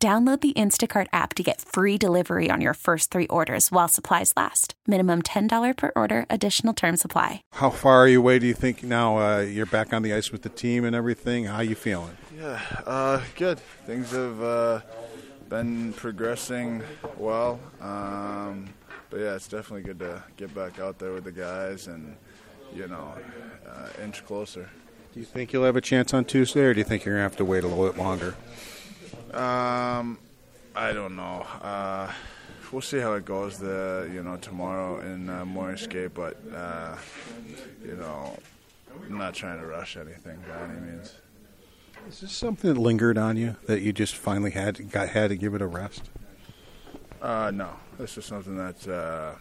Download the Instacart app to get free delivery on your first three orders while supplies last. Minimum $10 per order, additional term supply. How far are you away, do you think, now uh, you're back on the ice with the team and everything? How are you feeling? Yeah, uh, good. Things have uh, been progressing well. Um, but yeah, it's definitely good to get back out there with the guys and, you know, uh, inch closer. Do you think you'll have a chance on Tuesday, or do you think you're going to have to wait a little bit longer? Um, I don't know. Uh, we'll see how it goes. The you know tomorrow in uh, morning skate, but uh, you know, I'm not trying to rush anything by any means. Is this something that lingered on you that you just finally had to, got had to give it a rest? Uh, no, this is something that uh,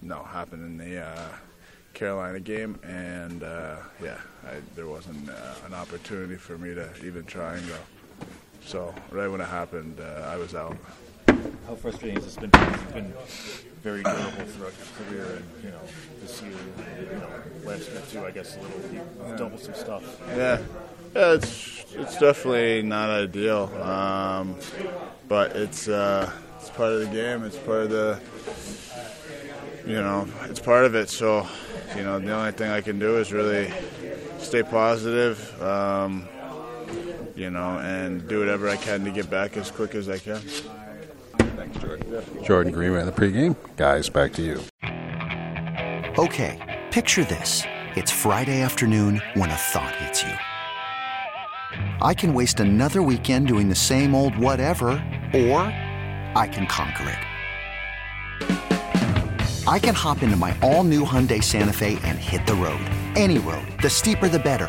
no happened in the uh, Carolina game, and uh, yeah, I, there wasn't uh, an opportunity for me to even try and go. So right when it happened, uh, I was out. How frustrating has this been? Because you've been very durable throughout your career, and you know this year, you know, last year too. I guess a little you've dealt with some stuff. Yeah, yeah, it's it's definitely not ideal, um, but it's uh, it's part of the game. It's part of the you know, it's part of it. So you know, the only thing I can do is really stay positive. Um, you know, and do whatever I can to get back as quick as I can. Thanks, Jordan. Jordan Greenway, the pregame. Guys, back to you. Okay, picture this. It's Friday afternoon when a thought hits you. I can waste another weekend doing the same old whatever, or I can conquer it. I can hop into my all new Hyundai Santa Fe and hit the road. Any road. The steeper, the better